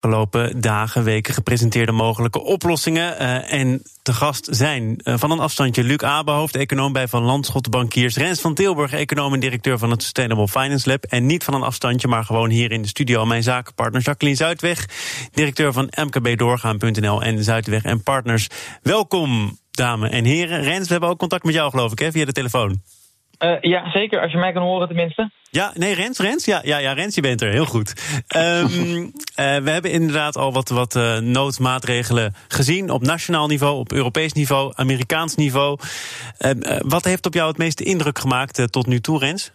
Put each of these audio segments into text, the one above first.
afgelopen dagen, weken gepresenteerde mogelijke oplossingen. Uh, en te gast zijn uh, van een afstandje Luc Abehoofd, econoom bij Van Landschot Bankiers. Rens van Tilburg, econoom en directeur van het Sustainable Finance Lab. En niet van een afstandje, maar gewoon hier in de studio mijn zakenpartner Jacqueline Zuidweg, directeur van mkbdoorgaan.nl en Zuidweg en Partners. Welkom, dames en heren. Rens, we hebben ook contact met jou, geloof ik, hè, via de telefoon. Uh, ja, zeker. Als je mij kan horen tenminste. Ja, nee, Rens, Rens. Ja, ja, ja Rens, je bent er. Heel goed. Um, uh, we hebben inderdaad al wat, wat uh, noodmaatregelen gezien. Op nationaal niveau, op Europees niveau, Amerikaans niveau. Ehm, wat heeft op jou het meeste indruk gemaakt tot nu toe, Rens?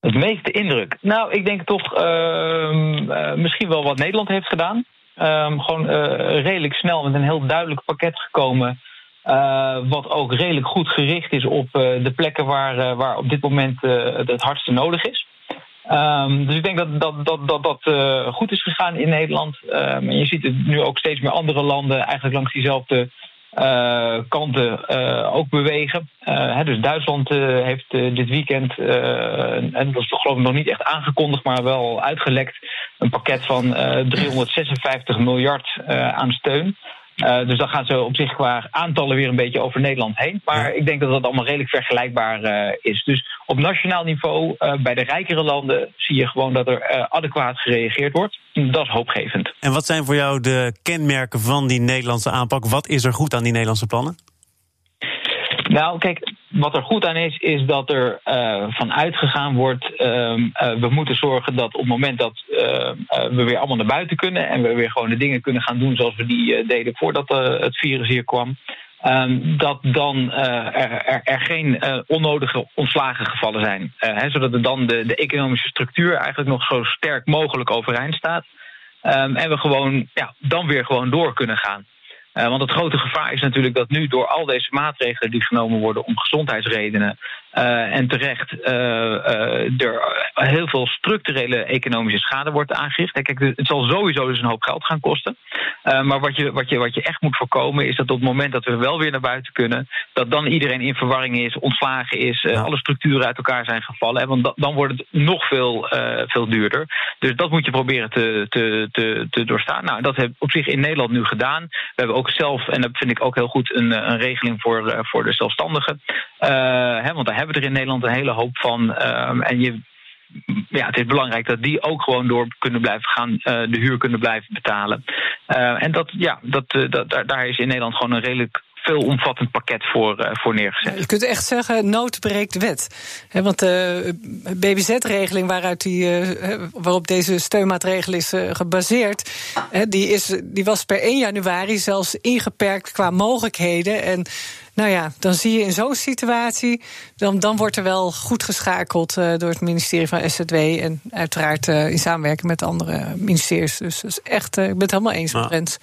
Het meeste indruk? Nou, ik denk toch ehm, misschien wel wat Nederland heeft gedaan. gewoon redelijk snel met een heel duidelijk pakket gekomen wat ook redelijk goed gericht is op uh, de plekken waar, uh, waar op dit moment het hardste nodig is. Um, dus ik denk dat dat, dat, dat, dat goed is gegaan in Nederland. Um, en je ziet het nu ook steeds meer andere landen eigenlijk langs diezelfde kanten ook bewegen. Hè, dus Duitsland heeft dit weekend, en dat is geloof ik nog niet echt aangekondigd, maar wel uitgelekt, een pakket van 356 miljard aan steun. Uh, dus dan gaan ze op zich qua aantallen weer een beetje over Nederland heen. Maar ik denk dat dat allemaal redelijk vergelijkbaar uh, is. Dus op nationaal niveau, uh, bij de rijkere landen, zie je gewoon dat er adequaat gereageerd wordt. Dat is hoopgevend. En wat zijn voor jou de kenmerken van die Nederlandse aanpak? Wat is er goed aan die Nederlandse plannen? Nou, kijk, wat er goed aan is, is dat er uh, van uitgegaan wordt. Uh, uh, we moeten zorgen dat op het moment dat we weer allemaal naar buiten kunnen. en we weer gewoon de dingen kunnen gaan doen zoals we die deden voordat het virus hier kwam. Um, dat dan er, er, er, geen onnodige ontslagen gevallen zijn. He, zodat er dan de, de, economische structuur eigenlijk nog zo sterk mogelijk overeind staat. Um, en we gewoon ja, dan weer gewoon door kunnen gaan. Uh, want het grote gevaar is natuurlijk dat nu door al deze maatregelen die genomen worden om gezondheidsredenen uh, en terecht uh, er heel veel structurele economische schade wordt aangericht. Kijk, het zal sowieso dus een hoop geld gaan kosten. maar wat je, wat, je, wat je echt moet voorkomen is dat op het moment dat we wel weer naar buiten kunnen, dat dan iedereen in verwarring is, ontslagen is, ja. alle structuren uit elkaar zijn gevallen. Want da dan wordt het nog veel, veel duurder. Dus dat moet je proberen te, te, te, te doorstaan. Nou, dat hebben we op zich in Nederland nu gedaan. We hebben ook zelf, en dat vind ik ook heel goed, een, een regeling voor, voor de zelfstandigen. Hè, want daar hebben er in Nederland een hele hoop van. Um, en je, ja, het is belangrijk dat die ook gewoon door kunnen blijven gaan, uh, de huur kunnen blijven betalen. Uh, en dat, ja, dat, uh, dat, daar, is in Nederland gewoon een redelijk veelomvattend pakket voor, voor neergezet. Je kunt echt zeggen, nood breekt wet. He, want de BBZ-regeling waaruit die, waarop deze steunmaatregel is gebaseerd... die, is, die was per 1 januari zelfs ingeperkt qua mogelijkheden... En nou ja, dan zie je in zo'n situatie, dan, dan wordt er wel goed geschakeld uh, door het ministerie van SZW en uiteraard uh, in samenwerking met andere ministeries. Dus, dus echt, uh, ik ben het helemaal eens met Rens.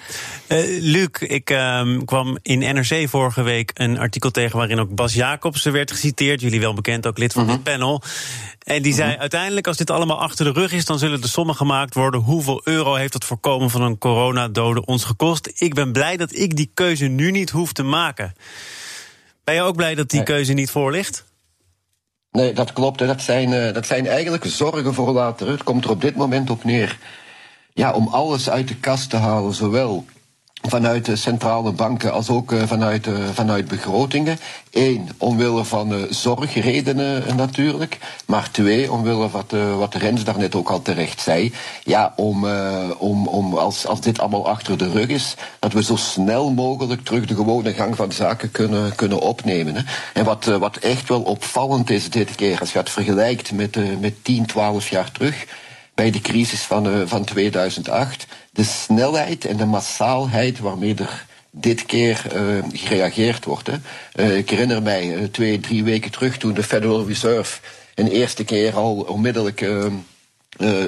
Luc, ik ehm, kwam in NRC vorige week een artikel tegen waarin ook Bas Jacobsen werd geciteerd. Jullie wel bekend, ook lid van dit panel. En die zei: uiteindelijk, als dit allemaal achter de rug is, dan zullen de sommen gemaakt worden. Hoeveel euro heeft het voorkomen van een coronadode ons gekost? Ik ben blij dat ik die keuze nu niet hoef te maken. Ben je ook blij dat die keuze niet voor ligt? Nee, dat klopt. Dat zijn, uh, dat zijn eigenlijk zorgen voor later. Het komt er op dit moment op neer. Ja, om alles uit de kast te halen, zowel vanuit de centrale banken als ook uh, vanuit, uh, vanuit begrotingen. Eén, omwille van uh, zorgredenen natuurlijk. Maar twee, omwille wat, wat Rens daarnet ook al terecht zei. Ja, om, om, om als, als dit allemaal achter de rug is, dat we zo snel mogelijk terug de gewone gang van zaken kunnen, kunnen opnemen. En wat, wat echt wel opvallend is dit keer, als je het vergelijkt met, met 10, 12 jaar terug bij de crisis van, van 2008. De snelheid en de massaalheid waarmee er dit keer uh, gereageerd wordt. Hè. Uh, ik herinner mij twee, drie weken terug toen de Federal Reserve een eerste keer al onmiddellijk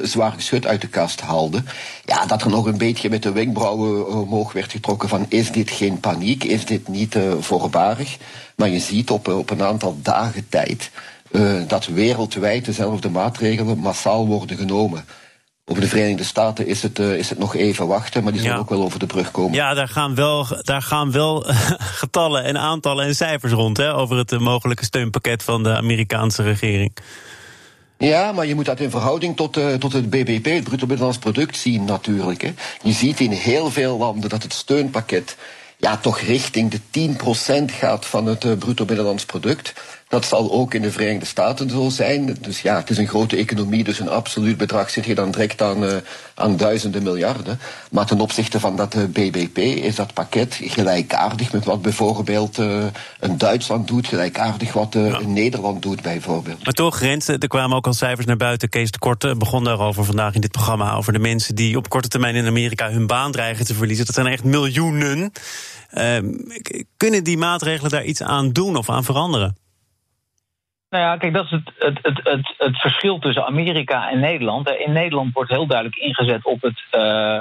zwaar geschut uit de kast haalde. Ja, dat er nog een beetje met de wenkbrauwen omhoog werd getrokken van is dit geen paniek, is dit niet voorbarig. Maar je ziet op, op een aantal dagen tijd dat wereldwijd dezelfde maatregelen massaal worden genomen. Over de Verenigde Staten is het, uh, is het nog even wachten, maar die zullen ook wel over de brug komen. Ja, daar gaan wel, daar gaan wel getallen en aantallen en cijfers rond hè, over het uh, mogelijke steunpakket van de Amerikaanse regering. Ja, maar je moet dat in verhouding tot, uh, tot het BBP, het bruto binnenlands product, zien natuurlijk. Hè. Je ziet in heel veel landen dat het steunpakket ja, toch richting de 10% gaat van het bruto binnenlands product. Dat zal ook in de Verenigde Staten zo zijn. Dus ja, het is een grote economie, dus een absoluut bedrag zit je dan direct aan, uh, aan duizenden miljarden. Maar ten opzichte van dat uh, eh, BBP is dat pakket gelijkaardig met wat bijvoorbeeld uh, een Duitsland doet, gelijkaardig wat ja. een Nederland doet bijvoorbeeld. Maar toch, er kwamen ook al cijfers naar buiten. Kees de Korte begon daarover vandaag in dit programma, over de mensen die op korte termijn in Amerika hun baan dreigen te verliezen. Dat zijn echt miljoenen. Ehm, kunnen die maatregelen daar iets aan doen of aan veranderen? Nou ja, kijk, dat is het, het, het, het, het verschil tussen Amerika en Nederland. In Nederland wordt heel duidelijk ingezet op het uh,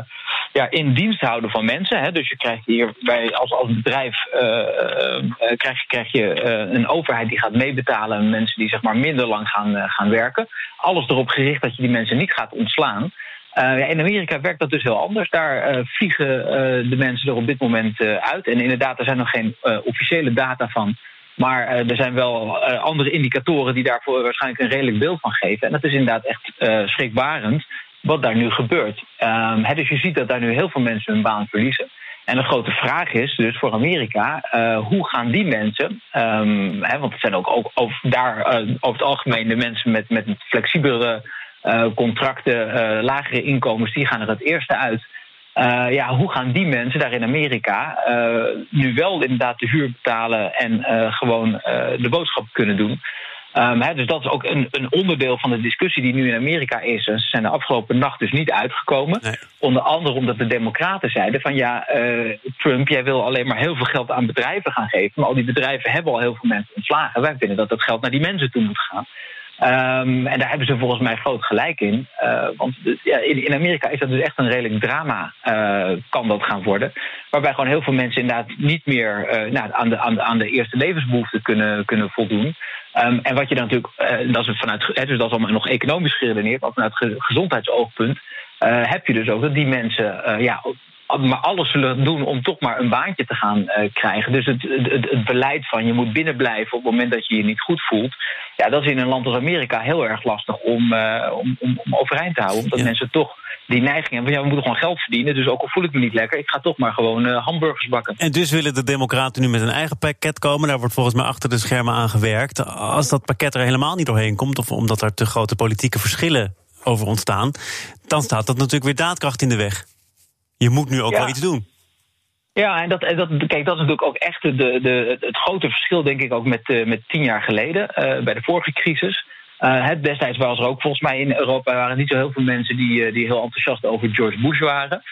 ja, in dienst houden van mensen. Hè. Dus je krijgt hier bij, als, als bedrijf uh, uh, krijg, krijg je een overheid die gaat meebetalen aan mensen die zeg maar minder lang gaan, gaan werken. Alles erop gericht dat je die mensen niet gaat ontslaan. In Amerika werkt dat dus heel anders. Daar vliegen de mensen er op dit moment uit. En inderdaad, er zijn nog geen officiële data van maar uh, er zijn wel uh, andere indicatoren die daarvoor waarschijnlijk een redelijk beeld van geven. En dat is inderdaad echt uh, schrikbarend wat daar nu gebeurt. Um, he, dus je ziet dat daar nu heel veel mensen hun baan verliezen. En de grote vraag is dus voor Amerika, hoe gaan die mensen, um, want het zijn ook, ook over, daar over het algemeen de mensen met, met flexibelere contracten, lagere inkomens, die gaan er het eerste uit. Uh, ja, hoe gaan die mensen daar in Amerika uh, nu wel inderdaad de huur betalen en uh, gewoon de boodschap kunnen doen? Um, he, dus dat is ook een, een, onderdeel van de discussie die nu in Amerika is. Ze zijn de afgelopen nacht dus niet uitgekomen. Nee. Onder andere omdat de Democraten zeiden: van ja, Trump, jij wil alleen maar heel veel geld aan bedrijven gaan geven. Maar al die bedrijven hebben al heel veel mensen ontslagen. Wij vinden dat dat geld naar die mensen toe moet gaan. Um, en daar hebben ze volgens mij groot gelijk in. Uh, want ja, in, in, Amerika is dat dus echt een redelijk drama, uh, kan dat gaan worden. Waarbij gewoon heel veel mensen inderdaad niet meer uh, nou, aan, de, aan, de, eerste levensbehoeften kunnen, kunnen voldoen. Um, en wat je dan natuurlijk, dat is vanuit, dus dat is allemaal nog economisch geredeneerd, maar vanuit gezondheidsoogpunt heb je dus ook dat die mensen ja, maar alles zullen doen om toch maar een baantje te gaan uh, krijgen. Dus het, het, het, beleid van je moet binnenblijven op het moment dat je je niet goed voelt. Ja, dat is in een land als Amerika heel erg lastig om, uh, om, om, om, overeind te houden. Omdat mensen toch die neiging hebben van ja, we moeten gewoon geld verdienen. Dus ook al voel ik me niet lekker, ik ga toch maar gewoon uh, hamburgers bakken. En dus willen de Democraten nu met een eigen pakket komen. Daar wordt volgens mij achter de schermen aan gewerkt. Als dat pakket er helemaal niet doorheen komt, of omdat er te grote politieke verschillen over ontstaan, dan staat dat natuurlijk weer daadkracht in de weg je moet nu ook wel iets doen. Ja, en dat, dat, kijk, dat is natuurlijk ook echt de, de, het grote verschil, denk ik, ook met, uh, met tien jaar geleden, uh, bij de vorige crisis. Uh, het destijds was er ook volgens mij in Europa waren niet zo heel veel mensen die, die heel enthousiast over George Bush waren.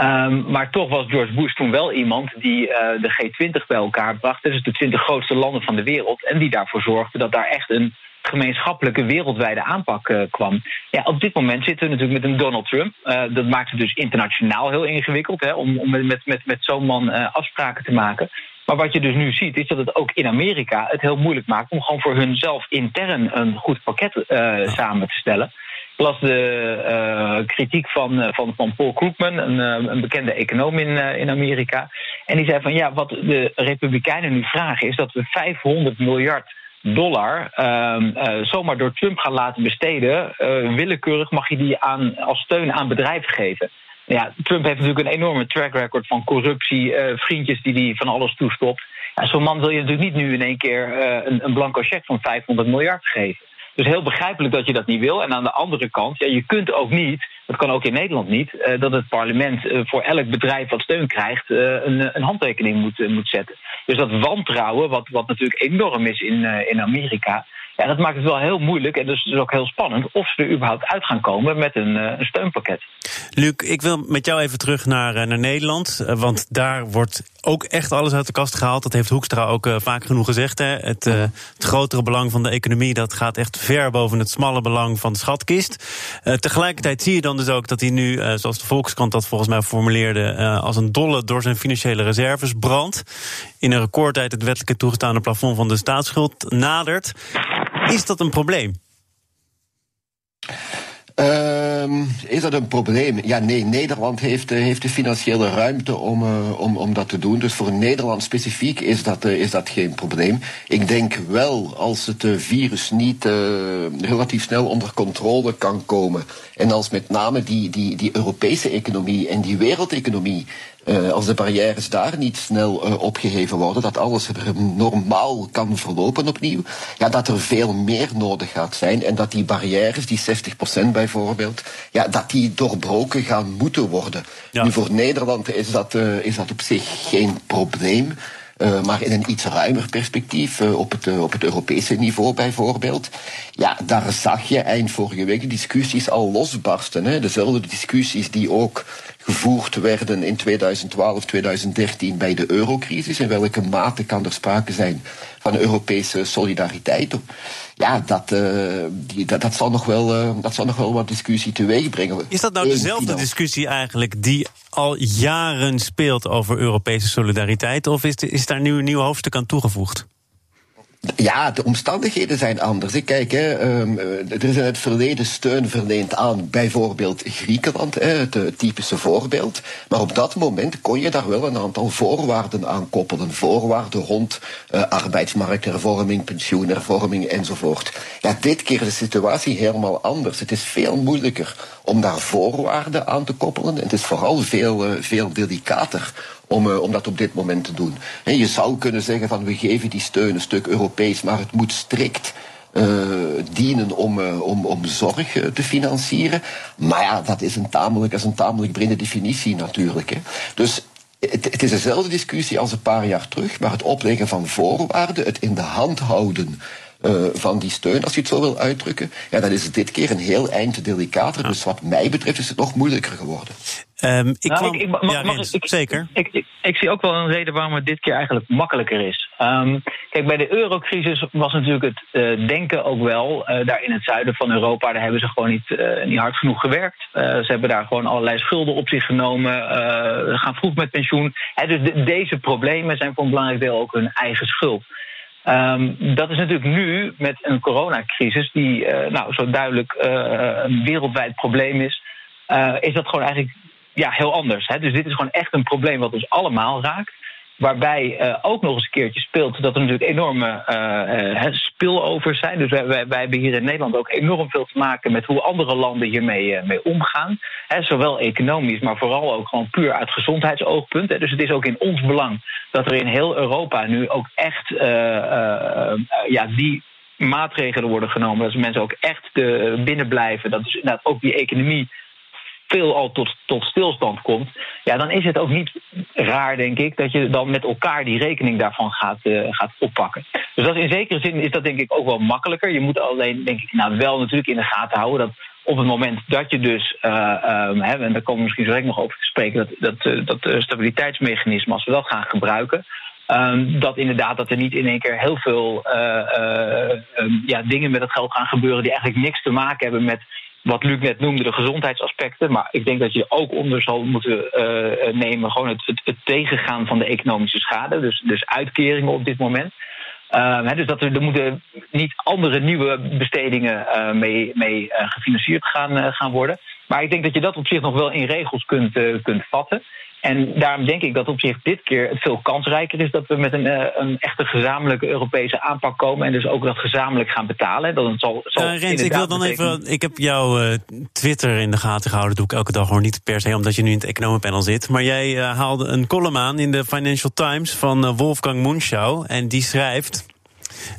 Um, maar toch was George Bush toen wel iemand die de G20 bij elkaar bracht. Dus de 20 grootste landen van de wereld. En die daarvoor zorgde dat daar echt een gemeenschappelijke wereldwijde aanpak uh, kwam. Ja, op dit moment zitten we natuurlijk met een Donald Trump. Uh, dat maakt het dus internationaal heel ingewikkeld hè, om, met, met, met zo'n man uh, afspraken te maken. Maar wat je dus nu ziet, is dat het ook in Amerika het heel moeilijk maakt om gewoon voor hunzelf intern een goed pakket samen te stellen. Las de kritiek van, van, van Paul Krugman, een, een bekende econoom in, in Amerika. En die zei van ja, wat de Republikeinen nu vragen is dat we 500 miljard dollar uh, zomaar door Trump gaan laten besteden. Uh, willekeurig mag je die aan, als steun aan bedrijven geven. Ja, Trump heeft natuurlijk een enorme track record van corruptie, uh, vriendjes die hij van alles toestopt. Zo'n man wil je natuurlijk niet nu in één keer een, een blanco cheque van 500 miljard geven. Dus heel begrijpelijk dat je dat niet wil. En aan de andere kant, ja, je kunt ook niet, dat kan ook in Nederland niet, uh, dat het parlement uh, voor elk bedrijf wat steun krijgt uh, een, een, handtekening moet, moet zetten. Dus dat wantrouwen, wat, wat natuurlijk enorm is in, in Amerika, ja, dat maakt het wel heel moeilijk en dus, dus ook heel spannend of ze er überhaupt uit gaan komen met een, een steunpakket. Luc, ik wil met jou even terug naar, naar Nederland, want daar wordt ook echt alles uit de kast gehaald. Dat heeft Hoekstra ook uh, vaak genoeg gezegd. Hè. Het, uh, het, grotere belang van de economie dat gaat echt ver boven het smalle belang van de schatkist. Uh, tegelijkertijd zie je dan dus ook dat hij nu, zoals de Volkskrant dat volgens mij formuleerde, als een dolle door zijn financiële reserves brandt. In een recordtijd het wettelijke toegestane plafond van de staatsschuld nadert. Is dat een probleem? Uh, is dat een probleem? Ja, nee. Nederland heeft, uh, heeft de financiële ruimte om, uh, om, om dat te doen. Dus voor Nederland specifiek is dat, uh, is dat geen probleem. Ik denk wel, als het virus niet relatief snel onder controle kan komen. En als met name die, die, die Europese economie en die wereldeconomie uh, als de barrières daar niet snel uh, opgeheven worden, dat alles normaal kan verlopen opnieuw, ja, dat er veel meer nodig gaat zijn en dat die barrières, die 60% bijvoorbeeld, ja, dat die doorbroken gaan moeten worden. Ja. Nu, voor Nederland is dat, uh, is dat op zich geen probleem. Uh, maar in een iets ruimer perspectief, uh, op, het, uh, op het Europese niveau bijvoorbeeld. Ja, daar zag je eind vorige week de discussies al losbarsten. Hè. Dezelfde discussies die ook gevoerd werden in 2012, 2013 bij de eurocrisis. In welke mate kan er sprake zijn van Europese solidariteit? Ja, dat, uh, die, dat, dat, zal nog wel, uh, dat zal nog wel wat discussie teweeg brengen. Is dat nou dezelfde discussie eigenlijk die al jaren speelt over Europese solidariteit? Of is, is daar nu een nieuw hoofdstuk aan toegevoegd? Ja, de omstandigheden zijn anders. Ik kijk, hè, um, er is in het verleden steun verleend aan bijvoorbeeld Griekenland, hè, het typische voorbeeld. Maar op dat moment kon je daar wel een aantal voorwaarden aan koppelen. Voorwaarden rond uh, arbeidsmarkthervorming, pensioenhervorming enzovoort. Ja, dit keer is de situatie helemaal anders. Het is veel moeilijker om daar voorwaarden aan te koppelen. En het is vooral veel, uh, veel delicater om, uh, om dat op dit moment te doen. En je zou kunnen zeggen van we geven die steun een stuk Europees, maar het moet strikt uh, dienen om, uh, om, om zorg te financieren. Maar ja, dat is een tamelijk, dat is een tamelijk brede definitie natuurlijk. Hè. Dus het, het, is dezelfde discussie als een paar jaar terug, maar het opleggen van voorwaarden, het in de hand houden van die steun, als je het zo wil uitdrukken, ja, dan is het dit keer een heel eind delicater. Dus wat mij betreft is het nog moeilijker geworden. Um, ik nou, kwam... ik, ik, mag, ja, mag, ik, zeker. Ik, zie ook wel een reden waarom het dit keer eigenlijk makkelijker is. Um, kijk, bij de eurocrisis was natuurlijk het uh, denken ook wel. Uh, daar in het zuiden van Europa, daar hebben ze gewoon niet, uh, niet hard genoeg gewerkt. ze hebben daar gewoon allerlei schulden op zich genomen. gaan vroeg met pensioen. He, dus de, deze problemen zijn voor een belangrijk deel ook hun eigen schuld. Um, dat is natuurlijk nu met een coronacrisis, die nou, zo duidelijk een wereldwijd probleem is, uh, is dat gewoon eigenlijk ja, heel anders. Hè? Dus dit is gewoon echt een probleem wat ons allemaal raakt. Waarbij uh, ook nog eens een keertje speelt dat er natuurlijk enorme uh, uh, spillovers zijn. Dus wij, wij, wij, hebben hier in Nederland ook enorm veel te maken met hoe andere landen hiermee mee omgaan. Hè, zowel economisch, maar vooral ook gewoon puur uit gezondheidsoogpunt. Hè. Dus het is ook in ons belang dat er in heel Europa nu ook echt ja, die maatregelen worden genomen. Dat mensen ook echt binnen blijven. Dat is inderdaad ook die economie veel al tot, tot stilstand komt, ja, dan is het ook niet raar, denk ik, dat je dan met elkaar die rekening daarvan gaat, uh, gaat oppakken. Dus dat in zekere zin is dat denk ik ook wel makkelijker. Je moet alleen, denk ik, nou wel natuurlijk in de gaten houden dat op het moment dat je dus, uh, hè, en daar komen we misschien zo nog over te spreken, dat, dat, uh, dat stabiliteitsmechanisme, als we dat gaan gebruiken, Um, dat inderdaad dat er niet in één keer heel veel um, ja, dingen met het geld gaan gebeuren die eigenlijk niks te maken hebben met wat Luc net noemde, de gezondheidsaspecten. Maar ik denk dat je ook onder zal moeten uh, nemen gewoon het, het, het, tegengaan van de economische schade. Dus, dus uitkeringen op dit moment. Uh, dus dat er, er moeten niet andere nieuwe bestedingen uh, mee, mee gefinancierd gaan, gaan worden. Maar ik denk dat je dat op zich nog wel in regels kunt, kunt vatten. En daarom denk ik dat op zich dit keer het veel kansrijker is dat we met een, uh, een echte gezamenlijke Europese aanpak komen. En dus ook dat gezamenlijk gaan betalen. Dat het zal, zal uh, Rens, ik wil dan even. Ik heb jouw uh, Twitter in de gaten gehouden. Dat doe ik elke dag gewoon niet per se omdat je nu in het economenpanel zit. Maar jij haalde een column aan in de Financial Times van Wolfgang Munschau. En die schrijft.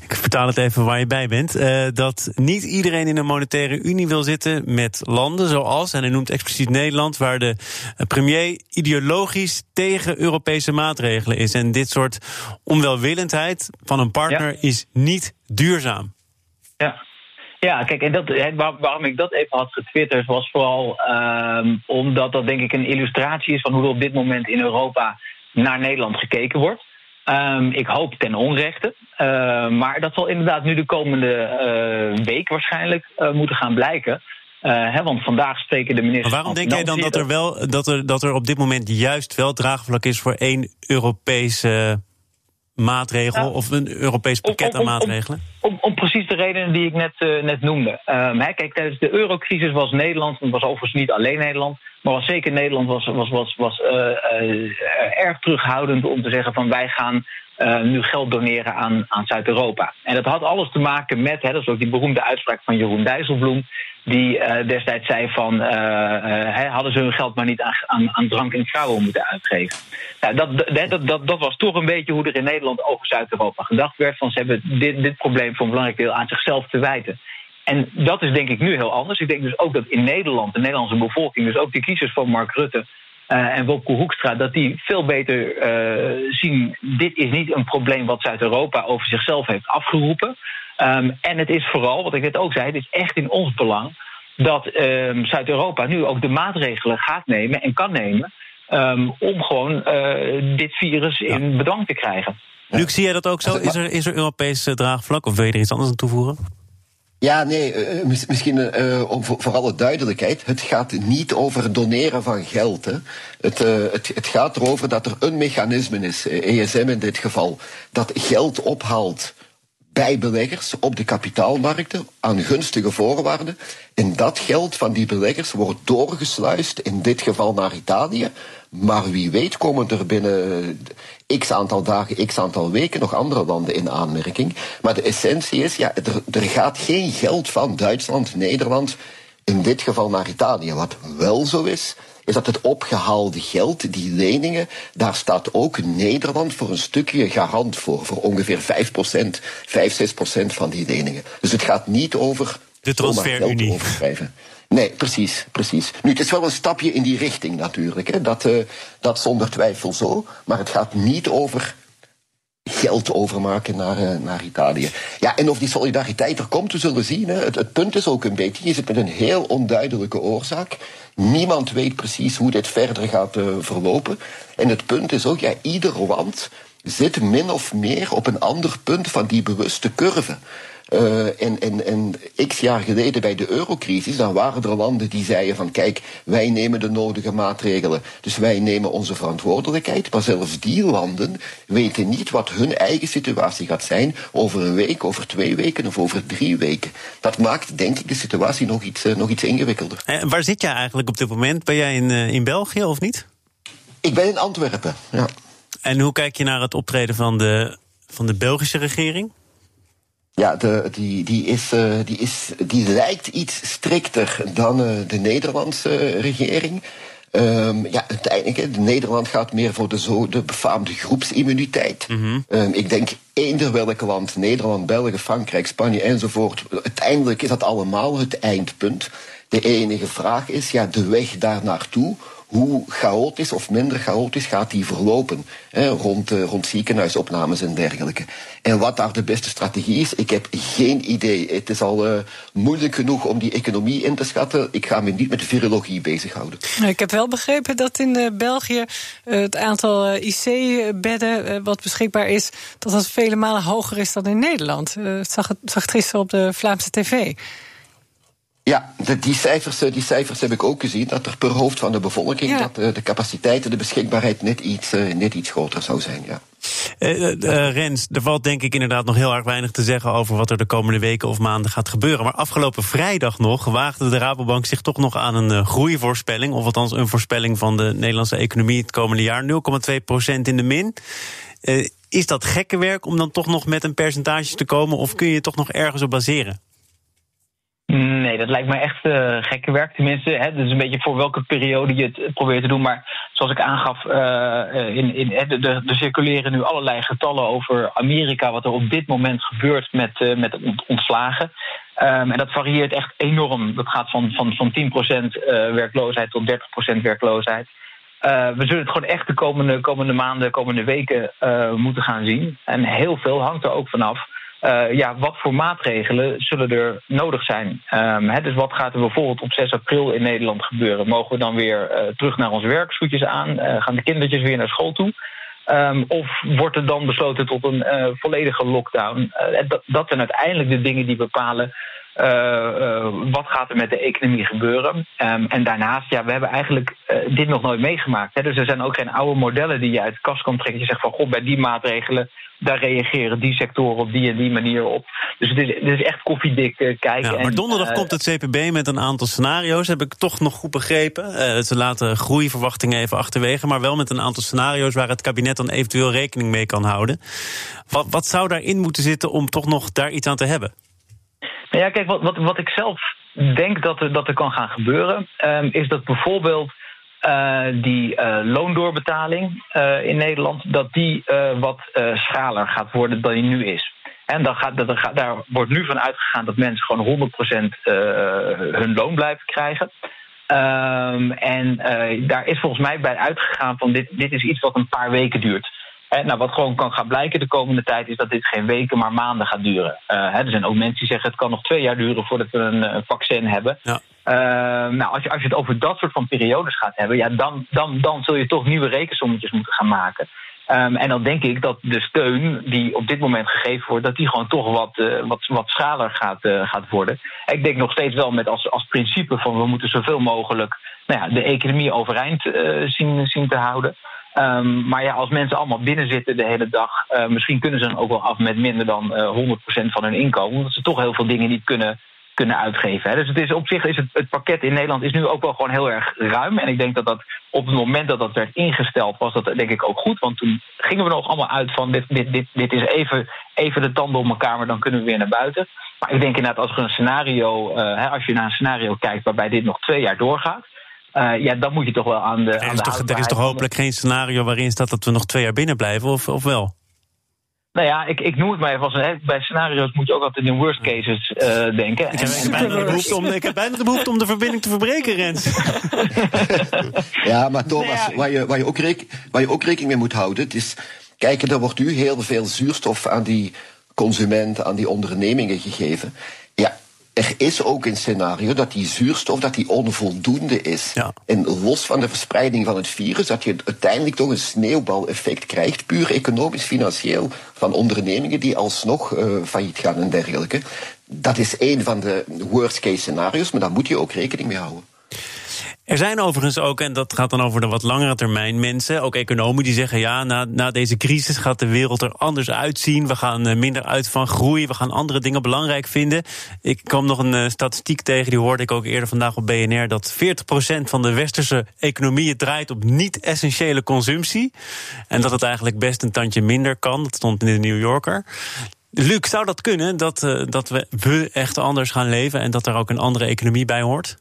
Ik vertaal het even waar je bij bent. Uh, dat niet iedereen in een monetaire unie wil zitten met landen zoals, en hij noemt expliciet Nederland, waar de premier ideologisch tegen Europese maatregelen is. En dit soort onwelwillendheid van een partner ja. is niet duurzaam. Ja. Ja, kijk, en dat, waarom ik dat even had getwitterd was vooral um, omdat dat denk ik een illustratie is van hoe er op dit moment in Europa naar Nederland gekeken wordt. Um, ik hoop ten onrechte. Uh, maar dat zal inderdaad nu de komende uh, week waarschijnlijk uh, moeten gaan blijken. Hè, want vandaag spreken de ministers. Maar waarom denk jij dan dat er, wel, dat, er, dat er op dit moment juist wel draagvlak is voor één Europese maatregel of een Europees pakket aan maatregelen? Om, om, precies de redenen die ik net, uh, net noemde. Um, hè, kijk, tijdens de eurocrisis was Nederland, het was overigens niet alleen Nederland, maar was zeker Nederland was, was, was, was uh, uh, erg terughoudend om te zeggen van wij gaan nu geld doneren aan, aan Zuid-Europa. En dat had alles te maken met, hè, dat is ook die beroemde uitspraak van Jeroen Dijsselbloem, die uh, destijds zei van uh, hadden ze hun geld maar niet aan, aan, aan drank en vrouwen moeten uitgeven. Nou, dat, dat, dat, dat, was toch een beetje hoe er in Nederland over Zuid-Europa gedacht werd. Van ze hebben dit, dit probleem voor een belangrijk deel aan zichzelf te wijten. En dat is denk ik nu heel anders. Ik denk dus ook dat in Nederland, de Nederlandse bevolking, dus ook de kiezers van Mark Rutte en Wopke Hoekstra, dat die veel beter zien: dit is niet een probleem wat Zuid-Europa over zichzelf heeft afgeroepen. Um, en het is vooral, wat ik net ook zei, het is echt in ons belang dat um, Zuid-Europa nu ook de maatregelen gaat nemen en kan nemen um, om gewoon uh, dit virus ja. in bedwang te krijgen. Luc, zie jij dat ook zo? Is er, is er Europees draagvlak of wil je er iets anders aan toevoegen? Ja, nee, uh, misschien uh, om, voor, alle duidelijkheid. Het gaat niet over doneren van geld. Hè. Het, het, het, gaat erover dat er een mechanisme is, ESM in dit geval, dat geld ophaalt bij beleggers op de kapitaalmarkten aan gunstige voorwaarden. En dat geld van die beleggers wordt doorgesluist, in dit geval naar Italië. Maar wie weet komen er binnen x aantal dagen, x aantal weken nog andere landen in aanmerking. Maar de essentie is, ja, er, er gaat geen geld van Duitsland, Nederland, in dit geval naar Italië. Wat wel zo is, is dat het opgehaalde geld, die leningen, daar staat ook Nederland voor een stukje garant voor. Voor ongeveer 5% 5, 6% van die leningen. Dus het gaat niet over. De transferunie. Nee, precies, precies. Nu, het is wel een stapje in die richting natuurlijk. Hè. Dat, uh, dat zonder twijfel zo. Maar het gaat niet over geld overmaken naar, uh, naar Italië. Ja, en of die solidariteit er komt, we zullen zien. Hè. Het, het punt is ook een beetje, je zit met een heel onduidelijke oorzaak. Niemand weet precies hoe dit verder gaat uh, verlopen. En het punt is ook, ja, ieder land zit min of meer op een ander punt van die bewuste curve. Uh, en, en, en x jaar geleden bij de eurocrisis, dan waren er landen die zeiden van kijk, wij nemen de nodige maatregelen, dus wij nemen onze verantwoordelijkheid. Maar zelfs die landen weten niet wat hun eigen situatie gaat zijn over een week, over twee weken of over drie weken. Dat maakt denk ik de situatie nog iets, uh, nog iets ingewikkelder. En waar zit jij eigenlijk op dit moment? Ben jij in, uh, in België of niet? Ik ben in Antwerpen, ja. En hoe kijk je naar het optreden van de, van de Belgische regering? Ja, de, die, die, is, uh, die, is, die lijkt iets strikter dan uh, de Nederlandse regering. Um, ja, uiteindelijk, de Nederland gaat meer voor de, zo, de befaamde groepsimmuniteit. Mm -hmm. um, ik denk eender welk land, Nederland, België, Frankrijk, Spanje enzovoort. Uiteindelijk is dat allemaal het eindpunt. De enige vraag is, ja, de weg daar naartoe hoe chaotisch of minder chaotisch gaat die verlopen hè, rond, uh, rond ziekenhuisopnames en dergelijke. En wat daar de beste strategie is, ik heb geen idee. Het is al uh, moeilijk genoeg om die economie in te schatten. Ik ga me niet met virologie bezighouden. Ik heb wel begrepen dat in uh, België het aantal IC-bedden wat beschikbaar is, dat dat vele malen hoger is dan in Nederland. Zag, het, zag gisteren op de Vlaamse tv. Ja, de, die, cijfers, die cijfers heb ik ook gezien. Dat er per hoofd van de bevolking ja. dat uh, de capaciteit en de beschikbaarheid net iets, uh, net iets groter zou zijn. Ja. Uh, Rens, er valt denk ik inderdaad nog heel erg weinig te zeggen over wat er de komende weken of maanden gaat gebeuren. Maar afgelopen vrijdag nog waagde de Rabobank zich toch nog aan een groeivoorspelling. Of althans een voorspelling van de Nederlandse economie het komende jaar. 0,2% in de min. is dat gekke werk om dan toch nog met een percentage te komen? Of kun je toch nog ergens op baseren? Nee, dat lijkt me echt uh, gekke werk. Tenminste, hè, dus een beetje voor welke periode je het probeert te doen. Maar zoals ik aangaf, uh, in, in, er, er circuleren nu allerlei getallen over Amerika, wat er op dit moment gebeurt met, met ontslagen. Um, en dat varieert echt enorm. Dat gaat van, van, van 10% werkloosheid tot 30% werkloosheid. We zullen het gewoon echt de komende, komende maanden, komende weken moeten gaan zien. En heel veel hangt er ook vanaf uh, ja, wat voor maatregelen zullen er nodig zijn? Um, dus wat gaat er bijvoorbeeld op 6 april in Nederland gebeuren? Mogen we dan weer uh, terug naar ons werk, schoetjes aan? Uh, gaan de kindertjes weer naar school toe? Um, of wordt er dan besloten tot een volledige lockdown? Dat, dat, zijn uiteindelijk de dingen die bepalen wat gaat er met de economie gebeuren? Um, en daarnaast, ja, we hebben eigenlijk dit nog nooit meegemaakt. Hè? Dus er zijn ook geen oude modellen die je uit de kast kan trekken. Je zegt van, god, bij die maatregelen daar reageren die sectoren op die en die manier op. Dus het is, het is echt koffiedik uh, kijken. Ja, maar donderdag komt het CPB met een aantal scenario's. Heb ik toch nog goed begrepen. Uh, ze laten groeiverwachtingen even achterwege. Maar wel met een aantal scenario's waar het kabinet dan eventueel rekening mee kan houden. Wat, wat zou daarin moeten zitten om toch nog daar iets aan te hebben? Ja, kijk, wat, wat, wat ik zelf denk dat er, dat er kan gaan gebeuren, um, is dat bijvoorbeeld uh, die uh, loondoorbetaling uh, in Nederland, dat die wat schaler gaat worden dan die nu is. En dan gaat, dat, gaat, daar wordt nu van uitgegaan dat mensen gewoon 100% hun loon blijven krijgen. Um, en daar is volgens mij bij uitgegaan van dit, dit is iets wat een paar weken duurt. Nou, wat gewoon kan gaan blijken de komende tijd is dat dit geen weken, maar maanden gaat duren. Uh, hè, er zijn ook mensen die zeggen het kan nog twee jaar duren voordat we een, een vaccin hebben. Ja. Uh, nou, als je, als je het over dat soort van periodes gaat hebben, ja, dan, dan, dan zul je toch nieuwe rekensommetjes moeten gaan maken. Um, en dan denk ik dat de steun die op dit moment gegeven wordt, dat die gewoon toch wat, uh, wat, wat schaler gaat, uh, gaat worden. Ik denk nog steeds wel met als, als principe van we moeten zoveel mogelijk nou ja, de economie overeind uh, zien, zien te houden. Um, maar ja, als mensen allemaal binnen zitten de hele dag, uh, misschien kunnen ze dan ook wel af met minder dan uh, 100% van hun inkomen. Omdat ze toch heel veel dingen niet kunnen, kunnen uitgeven. Hè. Dus het is, op zich is het, het pakket in Nederland is nu ook wel gewoon heel erg ruim. En ik denk dat dat op het moment dat dat werd ingesteld, was dat denk ik ook goed. Want toen gingen we nog allemaal uit van dit, dit, dit, dit is even, even de tanden op elkaar, maar dan kunnen we weer naar buiten. Maar ik denk inderdaad, als er een scenario, uh, hè, als je naar een scenario kijkt waarbij dit nog twee jaar doorgaat uh, ja, dan moet je toch wel aan de. Er is, toch, er is toch hopelijk geen scenario waarin staat dat we nog twee jaar binnen blijven, of, of wel? Nou ja, ik, ik noem het maar even als een. Bij scenario's moet je ook altijd in worst cases uh, denken. Ik heb, en, bijna de behoefte om, ik heb bijna de behoefte om de verbinding te verbreken, Rens. ja, maar Thomas, waar, je, waar, je ook reken, waar je ook rekening mee moet houden, het is. Kijk, er wordt nu heel veel zuurstof aan die consumenten, aan die ondernemingen gegeven. Er is ook een scenario dat die zuurstof dat die onvoldoende is. Ja. En los van de verspreiding van het virus, dat je uiteindelijk toch een sneeuwbaleffect krijgt, puur economisch, financieel, van ondernemingen die alsnog uh, failliet gaan en dergelijke. Dat is een van de worst case scenario's, maar daar moet je ook rekening mee houden. Er zijn overigens ook, en dat gaat dan over de wat langere termijn, mensen, ook economen, die zeggen: ja, na, na deze crisis gaat de wereld er anders uitzien. We gaan eh, minder uit van groei. We gaan andere dingen belangrijk vinden. Ik kwam nog een uh, statistiek tegen, die hoorde ik ook eerder vandaag op BNR: dat 40% van de westerse economieën draait op niet-essentiële consumptie. En dat het eigenlijk best een tandje minder kan. Dat stond in de New Yorker. Luc, zou dat kunnen dat, uh, dat we, we echt anders gaan leven en dat er ook een andere economie bij hoort?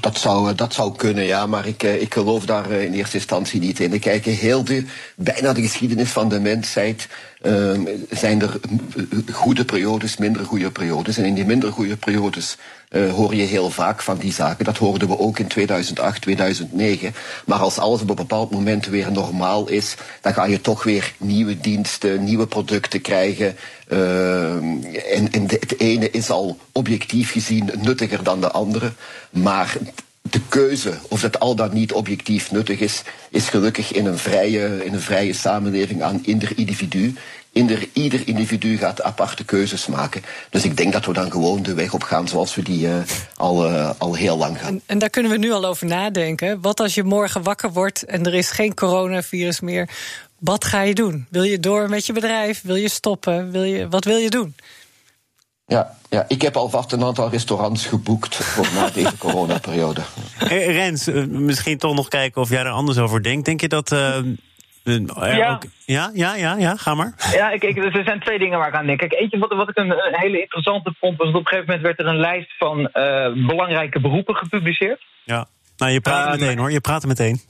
Dat zou, eh, dat zou kunnen, ja, maar ik, eh, ik geloof daar eh, in eerste instantie niet in. We kijken heel de, bijna de geschiedenis van de mensheid uh, zijn er goede periodes, minder goede periodes. En in die minder goede periodes uh, hoor je heel vaak van die zaken. Dat hoorden we ook in 2008, 2009. Maar als alles op een bepaald moment weer normaal is, dan ga je toch weer nieuwe diensten, nieuwe producten krijgen. Uh, en het ene is al objectief gezien nuttiger dan de andere. Maar de keuze of dat al dan niet objectief nuttig is, is gelukkig in een vrije, in een vrije samenleving aan ieder individu. Ieder, ieder individu gaat aparte keuzes maken. Dus ik denk dat we dan gewoon de weg op gaan zoals we die uh, al, uh, al heel lang gaan. En, en, daar kunnen we nu al over nadenken. Wat als je morgen wakker wordt en er is geen coronavirus meer? Wat ga je doen? Wil je door met je bedrijf? Wil je stoppen? Wil je, wat wil je doen? Ja, ja, ik heb alvast een aantal restaurants geboekt voor na deze coronaperiode. Hey, Rens, eh, misschien toch nog kijken of jij er anders over denkt. Denk je dat. Uh, ja. Ook, ja, ja, ja, ja, ga maar. Ja, ik, ik, er zijn twee dingen waar ik aan denk. Kijk, eentje wat, wat ik een, een hele interessante vond, was dat op een gegeven moment werd er een lijst van uh, belangrijke beroepen gepubliceerd. Ja. Nou, je praat uh, meteen hoor, je praat meteen.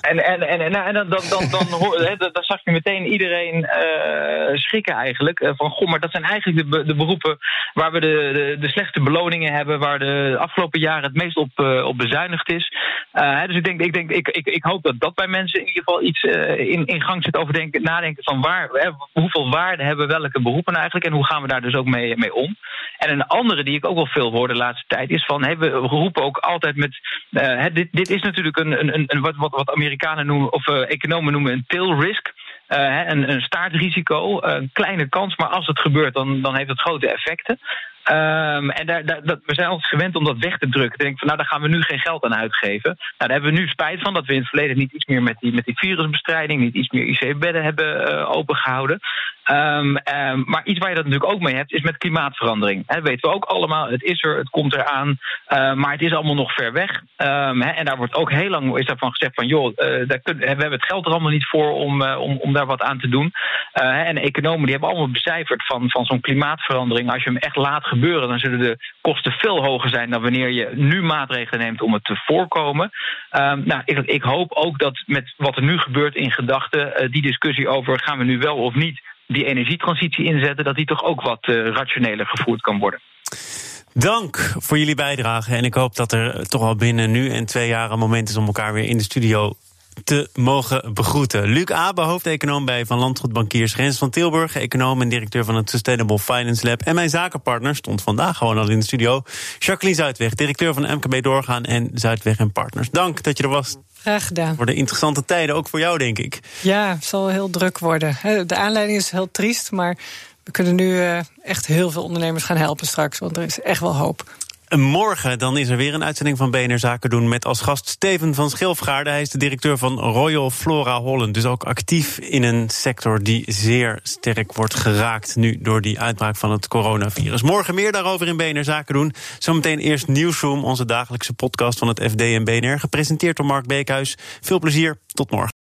En, en, en, en, nou, en dan, dan, dan, dan, dan, zag je meteen iedereen uh, schrikken eigenlijk. Uh, van goh, maar dat zijn eigenlijk de, de beroepen waar we de, de, de, slechte beloningen hebben. Waar de afgelopen jaren het meest op, op bezuinigd is. dus ik, denk, ik, denk, ik, ik, ik hoop dat dat bij mensen in ieder geval iets in, in gang zit over denken, nadenken van waar, hoeveel waarde hebben welke beroepen eigenlijk. En hoe gaan we daar dus ook mee, mee om. En een andere die ik ook wel veel hoor de laatste tijd is van, hey, we roepen ook altijd met, dit, dit is natuurlijk een, een, een, wat, wat, wat Amerikanen noemen, of uh, economen noemen een tail risk. Uh, een, een staartrisico, een kleine kans, maar als het gebeurt, dan, dan heeft het grote effecten. Ehm, en daar, dat, we zijn altijd gewend om dat weg te drukken. Denk van, nou, daar gaan we nu geen geld aan uitgeven. Nou, daar hebben we nu spijt van dat we in het verleden niet iets meer met die, met die virusbestrijding, niet iets meer IC-bedden hebben uh, opengehouden. Um, um, maar iets waar je dat natuurlijk ook mee hebt, is met klimaatverandering. Dat weten we ook allemaal. Het is er, het komt eraan. Uh, maar het is allemaal nog ver weg. He, en daar wordt ook heel lang is daarvan gezegd van joh, uh, daar kun, we hebben het geld er allemaal niet voor om, om, om daar wat aan te doen. en economen die hebben allemaal becijferd van, van zo'n klimaatverandering. Als je hem echt laat gebeuren, dan zullen de kosten veel hoger zijn dan wanneer je nu maatregelen neemt om het te voorkomen. nou, ik, ik hoop ook dat met wat er nu gebeurt in gedachten, die discussie over gaan we nu wel of niet die energietransitie inzetten, dat die toch ook wat uh, rationeler gevoerd kan worden. Dank voor jullie bijdrage. En ik hoop dat er toch al binnen nu en twee jaar een moment is om elkaar weer in de studio te mogen begroeten. Luc Abe, hoofdeconoom bij Van Landgoed Bankiers. Rens van Tilburg, econoom en directeur van het Sustainable Finance Lab. En mijn zakenpartner stond vandaag gewoon al in de studio. Jacqueline Zuidweg, directeur van MKB Doorgaan en Zuidweg en Partners. Dank dat je er was. Graag gedaan. Voor de interessante tijden, ook voor jou, denk ik. Ja, het zal heel druk worden. De aanleiding is heel triest, maar we kunnen nu echt heel veel ondernemers gaan helpen straks. Want er is echt wel hoop. Morgen dan is er weer een uitzending van BNR Zaken doen... met als gast Steven van Schilfgaarde. Hij is de directeur van Royal Flora Holland. Dus ook actief in een sector die zeer sterk wordt geraakt... nu door die uitbraak van het coronavirus. Morgen meer daarover in BNR Zaken doen. Zometeen eerst Nieuwsroom, onze dagelijkse podcast van het FD en BNR... gepresenteerd door Mark Beekhuis. Veel plezier, tot morgen.